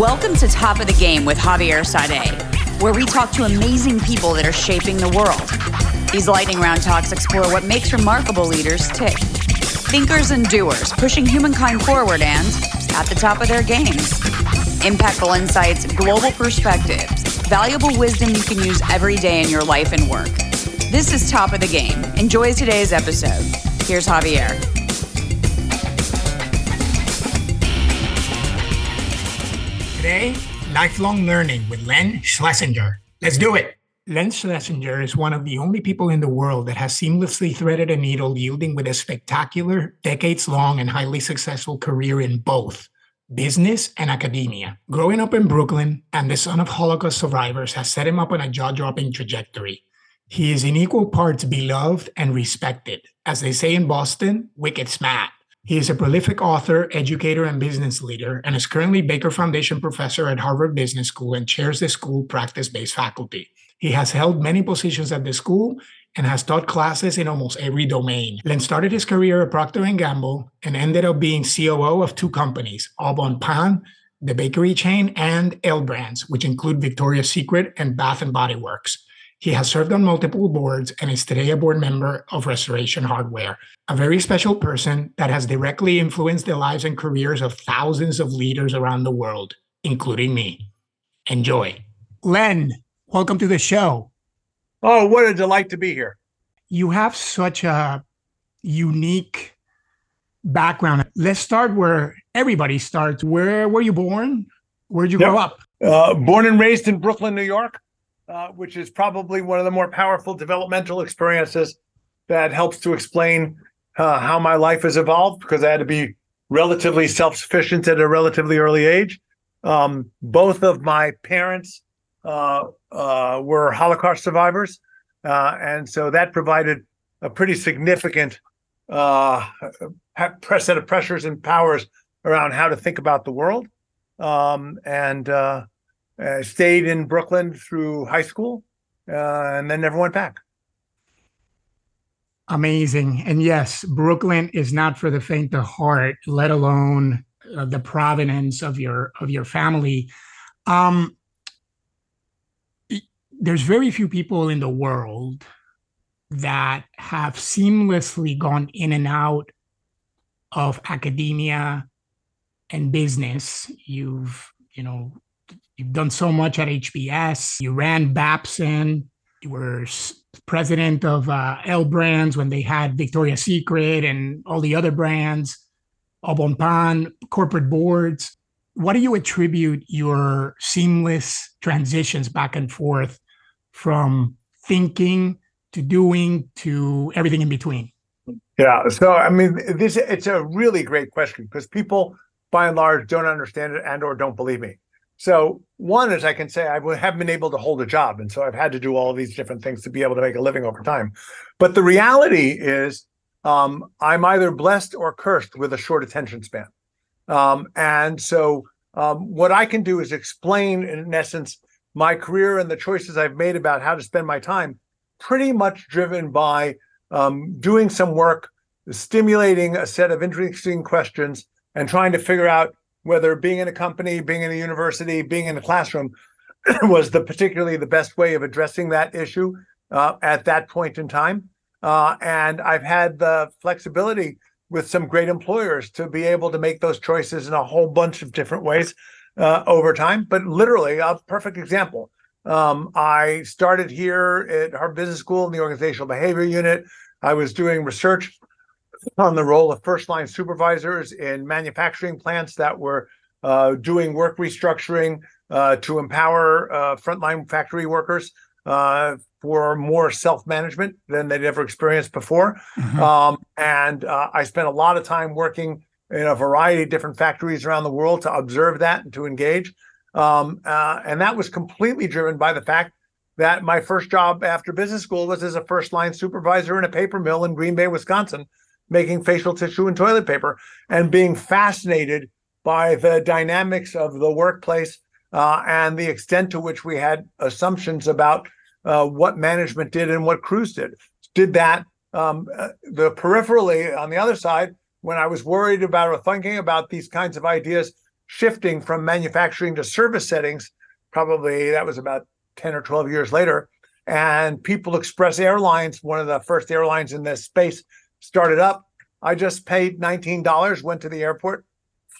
Welcome to Top of the Game with Javier Saade, where we talk to amazing people that are shaping the world. These lightning round talks explore what makes remarkable leaders tick. Thinkers and doers, pushing humankind forward and at the top of their games. Impactful insights, global perspectives, valuable wisdom you can use every day in your life and work. This is Top of the Game. Enjoy today's episode. Here's Javier. Today, lifelong learning with Len Schlesinger. Let's do it. Len Schlesinger is one of the only people in the world that has seamlessly threaded a needle yielding with a spectacular, decades long, and highly successful career in both business and academia. Growing up in Brooklyn and the son of Holocaust survivors has set him up on a jaw dropping trajectory. He is in equal parts beloved and respected. As they say in Boston, wicked smart. He is a prolific author, educator, and business leader, and is currently Baker Foundation professor at Harvard Business School and chairs the school practice based faculty. He has held many positions at the school and has taught classes in almost every domain. Len started his career at Procter & Gamble and ended up being COO of two companies, Au Bon Pain, the bakery chain, and L Brands, which include Victoria's Secret and Bath & Body Works. He has served on multiple boards and is today a board member of Restoration Hardware, a very special person that has directly influenced the lives and careers of thousands of leaders around the world, including me. Enjoy. Len, welcome to the show. Oh, what a delight to be here. You have such a unique background. Let's start where everybody starts. Where were you born? Where'd you Yep. grow up? Uh, born and raised in Brooklyn, New York, uh, which is probably one of the more powerful developmental experiences that helps to explain uh, how my life has evolved because I had to be relatively self sufficient at a relatively early age. Um, both of my parents uh, uh, were Holocaust survivors. Uh, and so that provided a pretty significant set of pressures and powers around how to think about the world. Um, and uh, uh, stayed in Brooklyn through high school uh, and then never went back. Amazing. And yes, Brooklyn is not for the faint of heart, let alone uh, the provenance of your of your family. Um there's very few people in the world that have seamlessly gone in and out of academia and business. You've, you know, you've done so much at HBS. You ran Babson. You were president of uh, L Brands when they had Victoria's Secret and all the other brands, Au Bon corporate boards. What do you attribute your seamless transitions back and forth from thinking to doing to everything in between? Yeah. So I mean, this it's a really great question because people, by and large, don't understand it and or don't believe me. So one is I can say I haven't been able to hold a job, and so I've had to do all these different things to be able to make a living over time. But the reality is, um, I'm either blessed or cursed with a short attention span, um, and so um, what I can do is explain, in essence, my career and the choices I've made about how to spend my time, pretty much driven by um, doing some work, stimulating a set of interesting questions, and trying to figure out whether being in a company, being in a university, being in a classroom was the particularly the best way of addressing that issue uh, at that point in time. Uh, and I've had the flexibility with some great employers to be able to make those choices in a whole bunch of different ways uh, over time. But literally, a perfect example. Um, I started here at Harvard Business School in the organizational behavior unit. I was doing research on the role of first line supervisors in manufacturing plants that were uh, doing work restructuring uh, to empower uh, frontline factory workers uh, for more self management than they'd ever experienced before. Um, and uh, I spent a lot of time working in a variety of different factories around the world to observe that and to engage. Um, uh, and that was completely driven by the fact that my first job after business school was as a first line supervisor in a paper mill in Green Bay, Wisconsin, making facial tissue and toilet paper and being fascinated by the dynamics of the workplace uh, and the extent to which we had assumptions about uh, what management did and what crews did. Did that um, uh, the peripherally on the other side when I was worried about or thinking about these kinds of ideas, shifting from manufacturing to service settings. Probably that was about 10 or 12 years later. And People Express Airlines, one of the first airlines in this space, started up. I just paid $19, went to the airport,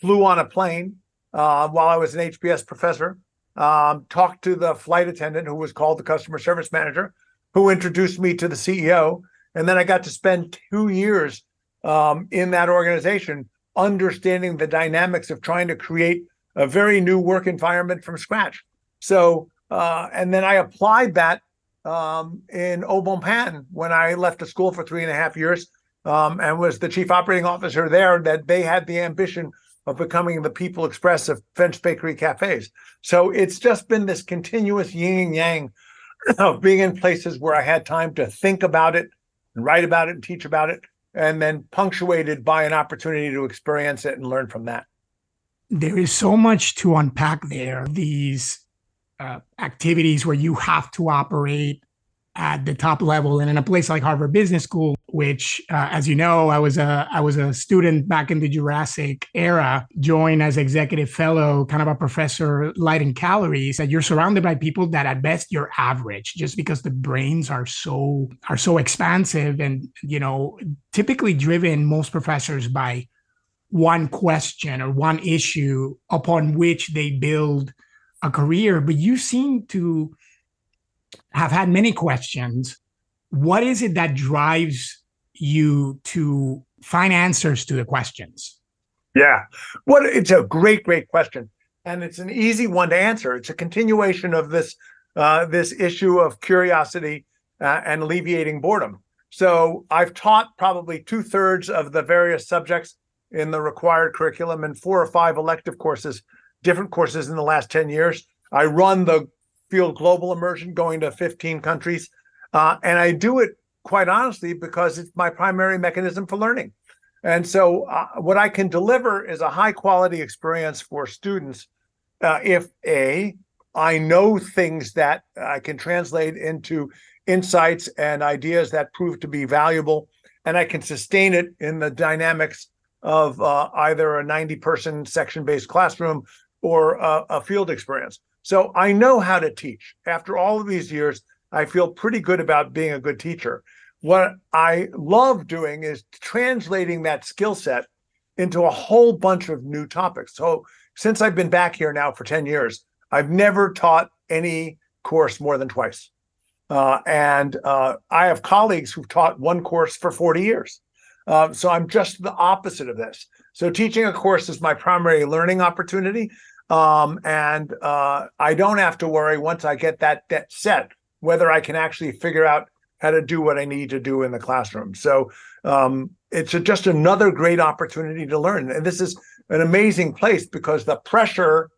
flew on a plane uh, while I was an HBS professor, um, talked to the flight attendant who was called the customer service manager, who introduced me to the CEO. And then I got to spend two years um, in that organization, understanding the dynamics of trying to create a very new work environment from scratch. So, uh, and then I applied that um, in Pain when I left the school for three and a half years um, and was the chief operating officer there. That they had the ambition of becoming the People Express of French bakery cafes. So it's just been this continuous yin and yang of being in places where I had time to think about it and write about it and teach about it, and then punctuated by an opportunity to experience it and learn from that. There is so much to unpack there. These uh, activities where you have to operate at the top level and in a place like Harvard Business School, which, uh, as you know, I was a I was a student back in the Jurassic era, joined as executive fellow, kind of a professor light in calories. That you're surrounded by people that at best you're average, just because the brains are so are so expansive and you know typically driven most professors by one question or one issue upon which they build a career. But you seem to have had many questions. What is it that drives you to find answers to the questions? Yeah. What it's a great, great question. And it's an easy one to answer. It's a continuation of this uh, this issue of curiosity uh, and alleviating boredom. So I've taught probably two thirds of the various subjects in the required curriculum and four or five elective courses, different courses in the last 10 years. I run the field global immersion going to 15 countries. Uh, and I do it quite honestly because it's my primary mechanism for learning. And so, uh, what I can deliver is a high quality experience for students uh, if A, I know things that I can translate into insights and ideas that prove to be valuable, and I can sustain it in the dynamics of uh, either a 90 person section based classroom or a, a field experience. So I know how to teach. After all of these years, I feel pretty good about being a good teacher. What I love doing is translating that skill set into a whole bunch of new topics. So since I've been back here now for 10 years, I've never taught any course more than twice. Uh, and uh, I have colleagues who've taught one course for 40 years. Uh, so I'm just the opposite of this. So teaching a course is my primary learning opportunity. Um, and uh, I don't have to worry once I get that, that set whether I can actually figure out how to do what I need to do in the classroom. So um, it's a, just another great opportunity to learn. And this is an amazing place because the pressure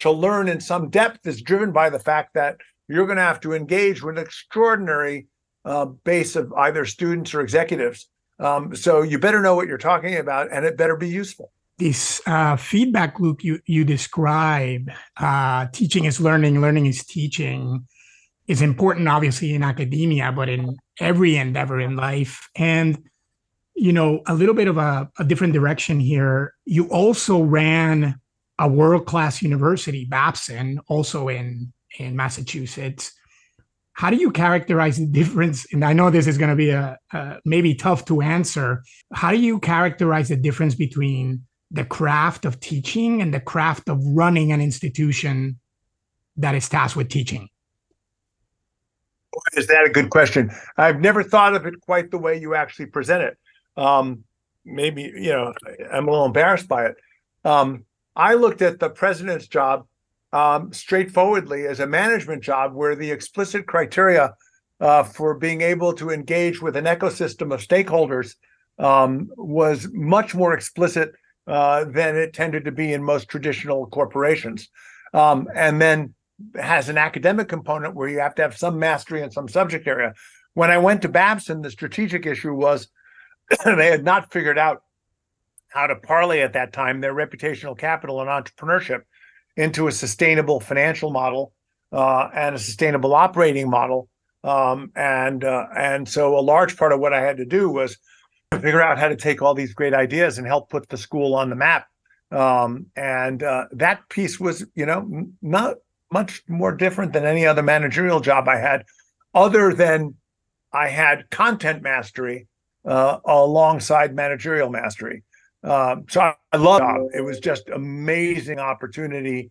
to learn in some depth is driven by the fact that you're going to have to engage with an extraordinary uh, base of either students or executives. Um, so you better know what you're talking about and it better be useful this uh, feedback loop you you describe, uh, teaching is learning, learning is teaching, is important, obviously in academia, but in every endeavor in life. And you know, a little bit of a, a different direction here. You also ran a world class university, Babson, also in in Massachusetts. How do you characterize the difference? And I know this is going to be a, a maybe tough to answer. How do you characterize the difference between the craft of teaching and the craft of running an institution that is tasked with teaching? Is that a good question? I've never thought of it quite the way you actually present it. Um, maybe, you know, I'm a little embarrassed by it. Um, I looked at the president's job um, straightforwardly as a management job where the explicit criteria uh, for being able to engage with an ecosystem of stakeholders um, was much more explicit uh, than it tended to be in most traditional corporations. Um, and then has an academic component where you have to have some mastery in some subject area. When I went to Babson, the strategic issue was they had not figured out how to parlay at that time their reputational capital and entrepreneurship into a sustainable financial model uh, and a sustainable operating model. Um, and uh, and so a large part of what I had to do was figure out how to take all these great ideas and help put the school on the map Um, and uh, that piece was, you know, not much more different than any other managerial job I had, other than I had content mastery uh, alongside managerial mastery. Um, so I, I love it. It was just amazing opportunity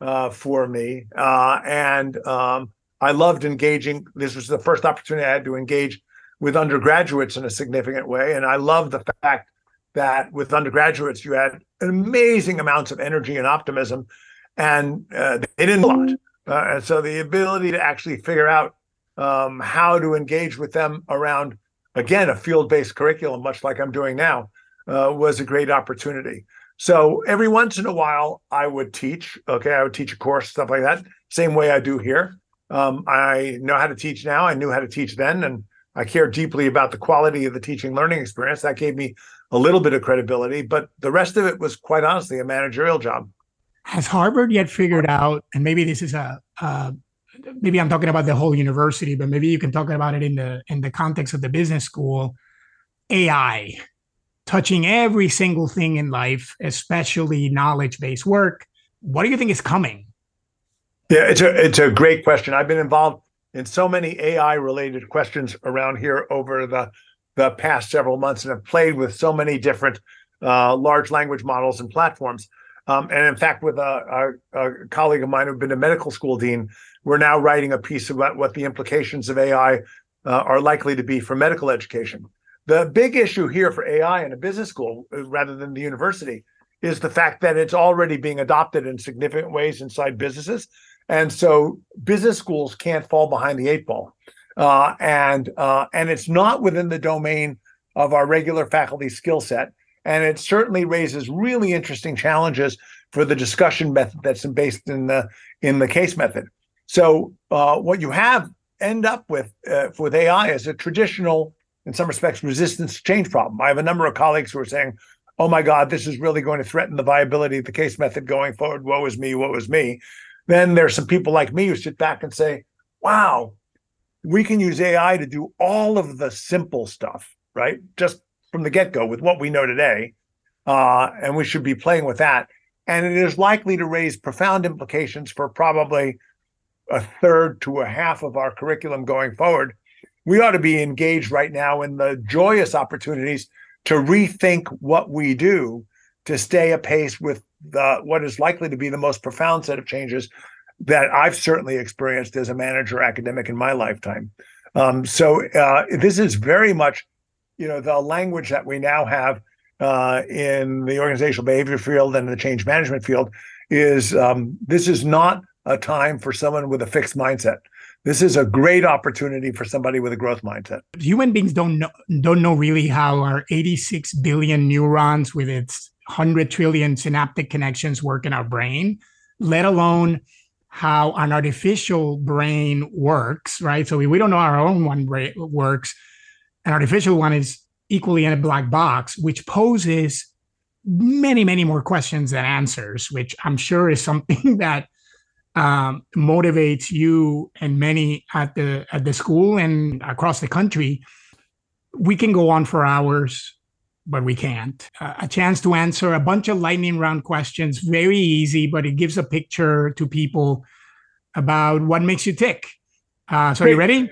uh, for me, uh, and um, I loved engaging. This was the first opportunity I had to engage with undergraduates in a significant way, and I love the fact that with undergraduates you had amazing amounts of energy and optimism, and uh, they didn't a lot. Uh, and so the ability to actually figure out um, how to engage with them around again a field-based curriculum, much like I'm doing now, uh, was a great opportunity. So every once in a while, I would teach. Okay, I would teach a course, stuff like that. Same way I do here. Um, I know how to teach now. I knew how to teach then, and I care deeply about the quality of the teaching learning experience. That gave me a little bit of credibility, but the rest of it was quite honestly a managerial job. Has Harvard yet figured out, and maybe this is a, uh, maybe I'm talking about the whole university, but maybe you can talk about it in the in the context of the business school, AI touching every single thing in life, especially knowledge based work. What do you think is coming? Yeah, it's a it's a great question. I've been involved in so many AI related questions around here over the the past several months, and have played with so many different uh, large language models and platforms. Um, and in fact, with a, a, a, colleague of mine who's been a medical school dean, we're now writing a piece about what the implications of AI uh, are likely to be for medical education. The big issue here for AI in a business school, uh, rather than the university, is the fact that it's already being adopted in significant ways inside businesses. And so business schools can't fall behind the eight ball. Uh, and uh, and it's not within the domain of our regular faculty skill set. And it certainly raises really interesting challenges for the discussion method that's based in the in the case method. So uh, what you have end up with uh, with AI is a traditional, in some respects, resistance to change problem. I have a number of colleagues who are saying, "Oh my God, this is really going to threaten the viability of the case method going forward. Woe is me, woe is me." Then there's some people like me who sit back and say, "Wow, we can use AI to do all of the simple stuff, right? Just from the get go with what we know today. Uh, and we should be playing with that. And it is likely to raise profound implications for probably a third to a half of our curriculum going forward. We ought to be engaged right now in the joyous opportunities to rethink what we do to stay apace with the what is likely to be the most profound set of changes that I've certainly experienced as a manager academic in my lifetime. Um, so uh, this is very much you know the language that we now have uh, in the organizational behavior field and the change management field is um, this is not a time for someone with a fixed mindset. This is a great opportunity for somebody with a growth mindset. Human beings don't know don't know really how our 86 billion neurons with its 100 trillion synaptic connections work in our brain, let alone how an artificial brain works, right? So we, we don't know our own one works an artificial one is equally in a black box, which poses many, many more questions than answers, which I'm sure is something that um, motivates you and many at the at the school and across the country. We can go on for hours, but we can't. Uh, a chance to answer a bunch of lightning round questions, very easy, but it gives a picture to people about what makes you tick. Uh, so, are you ready?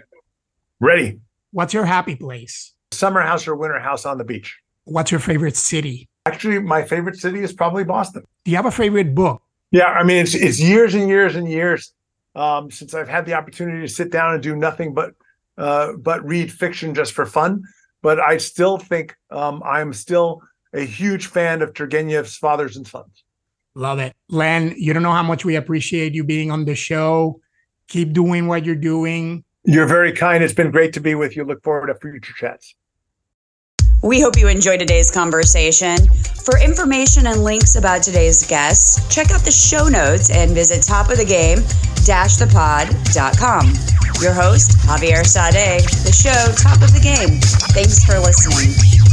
Ready. What's your happy place? Summer house or winter house on the beach. What's your favorite city? Actually, my favorite city is probably Boston. Do you have a favorite book? Yeah, I mean, it's it's years and years and years um, since I've had the opportunity to sit down and do nothing but uh, but read fiction just for fun. But I still think um, I'm still a huge fan of Turgenev's Fathers and Sons. Love it, Len. You don't know how much we appreciate you being on the show. Keep doing what you're doing. You're very kind. It's been great to be with you. Look forward to future chats. We hope you enjoyed today's conversation. For information and links about today's guests, check out the show notes and visit topofthegame-thepod.com. Your host, Javier Saade, the show Top of the Game. Thanks for listening.